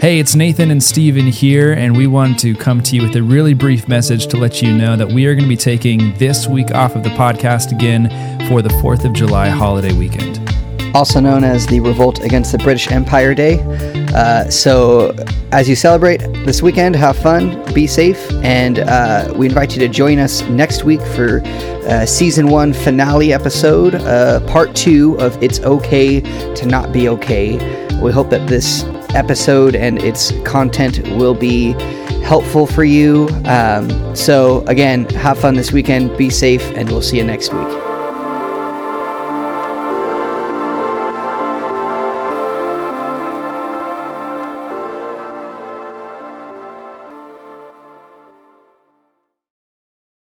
Hey, it's Nathan and Steven here, and we want to come to you with a really brief message to let you know that we are going to be taking this week off of the podcast again for the 4th of July holiday weekend. Also known as the Revolt Against the British Empire Day. Uh, so, as you celebrate this weekend, have fun, be safe, and uh, we invite you to join us next week for uh, season one finale episode, uh, part two of It's Okay to Not Be Okay. We hope that this episode and its content will be helpful for you. Um, so, again, have fun this weekend, be safe, and we'll see you next week.